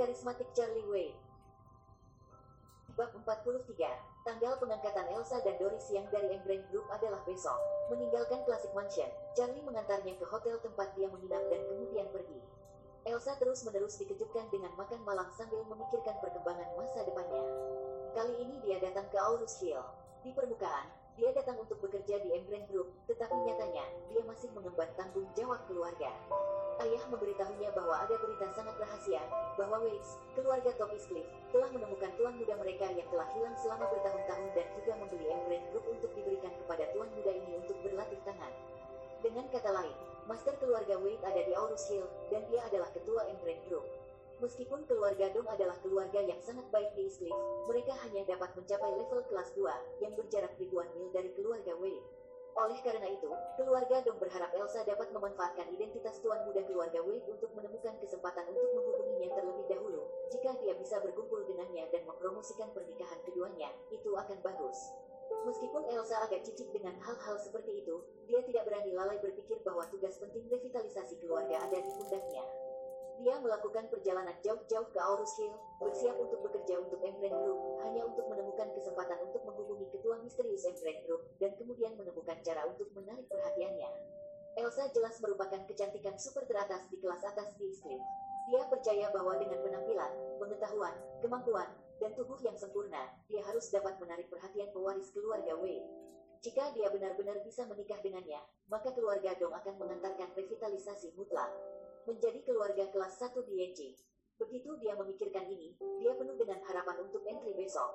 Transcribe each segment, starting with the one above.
karismatik Charlie Wade. Bab 43, tanggal pengangkatan Elsa dan Doris yang dari Embrace Group adalah besok. Meninggalkan Classic Mansion, Charlie mengantarnya ke hotel tempat dia menginap dan kemudian pergi. Elsa terus-menerus dikejutkan dengan makan malam sambil memikirkan perkembangan masa depannya. Kali ini dia datang ke Aurus Hill. Di permukaan, dia datang untuk bekerja di Embrace Group, tetapi nyatanya, dia masih mengemban tanggung jawab keluarga. Ayah memberitahunya bahwa bahwa Waits, keluarga Top Cliff, telah menemukan tuan muda mereka yang telah hilang selama bertahun-tahun dan juga membeli Embrace Group untuk diberikan kepada tuan muda ini untuk berlatih tangan. Dengan kata lain, Master keluarga Wade ada di Aurus Hill, dan dia adalah ketua Embrace Group. Meskipun keluarga Dong adalah keluarga yang sangat baik di Eastcliff, mereka hanya dapat mencapai level kelas 2, yang berjarak ribuan mil dari keluarga Wade. Oleh karena itu, keluarga Dong berharap Elsa dapat memanfaatkan identitas tuan muda keluarga Wade untuk menemukan kesempatan untuk menghubunginya terlebih dahulu. Jika dia bisa berkumpul dengannya dan mempromosikan pernikahan keduanya, itu akan bagus. Meskipun Elsa agak cicik dengan hal-hal seperti itu, dia tidak berani lalai berpikir bahwa tugas penting revitalisasi keluarga ada di pundaknya. Dia melakukan perjalanan jauh-jauh ke Aurus Hill, bersiap untuk bekerja untuk Embrace Group, hanya untuk menemukan kesempatan untuk menghubungi ketua misterius Embrace Group, dan kemudian menemukan cara untuk menarik perhatiannya. Elsa jelas merupakan kecantikan super teratas di kelas atas di Eastcliff. Dia percaya bahwa dengan penampilan, pengetahuan, kemampuan, dan tubuh yang sempurna, dia harus dapat menarik perhatian pewaris keluarga Wade. Jika dia benar-benar bisa menikah dengannya, maka keluarga Dong akan mengantarkan revitalisasi mutlak menjadi keluarga kelas 1 di YG. Begitu dia memikirkan ini, dia penuh dengan harapan untuk entry besok.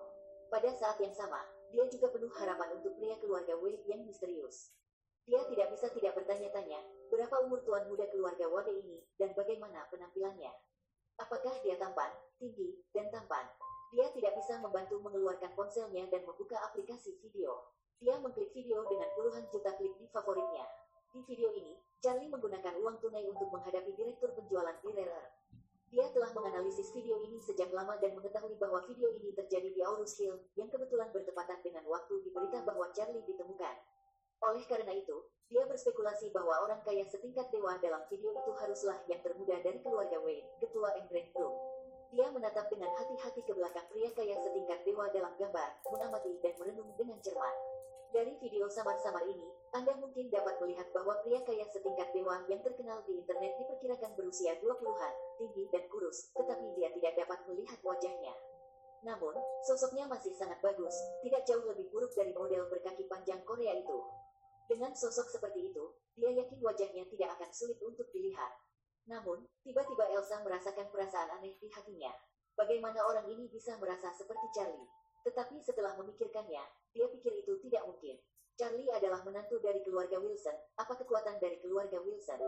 Pada saat yang sama, dia juga penuh harapan untuk pria keluarga Wade yang misterius. Bertanya-tanya, berapa umur tuan muda keluarga Wade ini, dan bagaimana penampilannya. Apakah dia tampan, tinggi, dan tampan? Dia tidak bisa membantu mengeluarkan ponselnya dan membuka aplikasi video. Dia mengklik video dengan puluhan juta klik di favoritnya. Di video ini, Charlie menggunakan uang tunai untuk menghadapi direktur penjualan di Rare. Dia telah menganalisis video ini sejak lama dan mengetahui bahwa video ini terjadi di Aurus Hill, yang kebetulan bertepatan dengan waktu di berita bahwa Charlie ditemukan. Oleh karena itu, dia berspekulasi bahwa orang kaya setingkat dewa dalam video itu haruslah yang termuda dari keluarga Wayne, ketua Embrace Group. Dia menatap dengan hati-hati ke belakang pria kaya setingkat dewa dalam gambar, mengamati dan merenung dengan cermat. Dari video samar-samar ini, Anda mungkin dapat melihat bahwa pria kaya setingkat dewa yang terkenal di internet diperkirakan berusia 20-an, tinggi dan kurus, tetapi dia tidak dapat melihat wajahnya. Namun, sosoknya masih sangat bagus, tidak jauh lebih buruk dari model berkaki panjang Korea itu. Dengan sosok seperti itu, dia yakin wajahnya tidak akan sulit untuk dilihat. Namun, tiba-tiba Elsa merasakan perasaan aneh di hatinya. Bagaimana orang ini bisa merasa seperti Charlie? Tetapi setelah memikirkannya, dia pikir itu tidak mungkin. Charlie adalah menantu dari keluarga Wilson, apa kekuatan dari keluarga Wilson?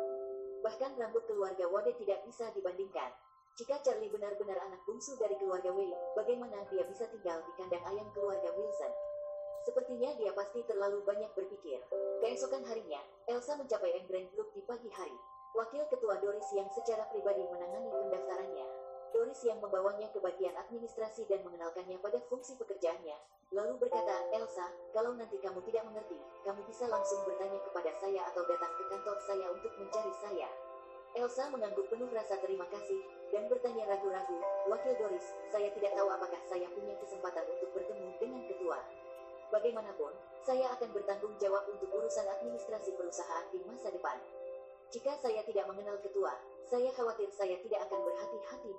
Bahkan rambut keluarga Wade tidak bisa dibandingkan. Jika Charlie benar-benar anak bungsu dari keluarga Wade, bagaimana dia bisa tinggal di kandang ayam keluarga Wilson? Sepertinya dia pasti terlalu banyak berpikir. Keesokan harinya, Elsa mencapai Embrace Group di pagi hari. Wakil ketua Doris yang secara pribadi menangani pendaftarannya. Doris yang membawanya ke bagian administrasi dan mengenalkannya pada fungsi pekerjaannya. Lalu berkata, Elsa, kalau nanti kamu tidak mengerti, kamu bisa langsung bertanya kepada saya atau datang ke kantor saya untuk mencari saya. Elsa mengangguk penuh rasa terima kasih, dan bertanya ragu-ragu, Wakil Doris, saya tidak tahu apakah saya punya kesempatan untuk bertemu dengan ketua. Bagaimanapun, saya akan bertanggung jawab untuk urusan administrasi perusahaan di masa depan. Jika saya tidak mengenal ketua, saya khawatir saya tidak akan berhati-hati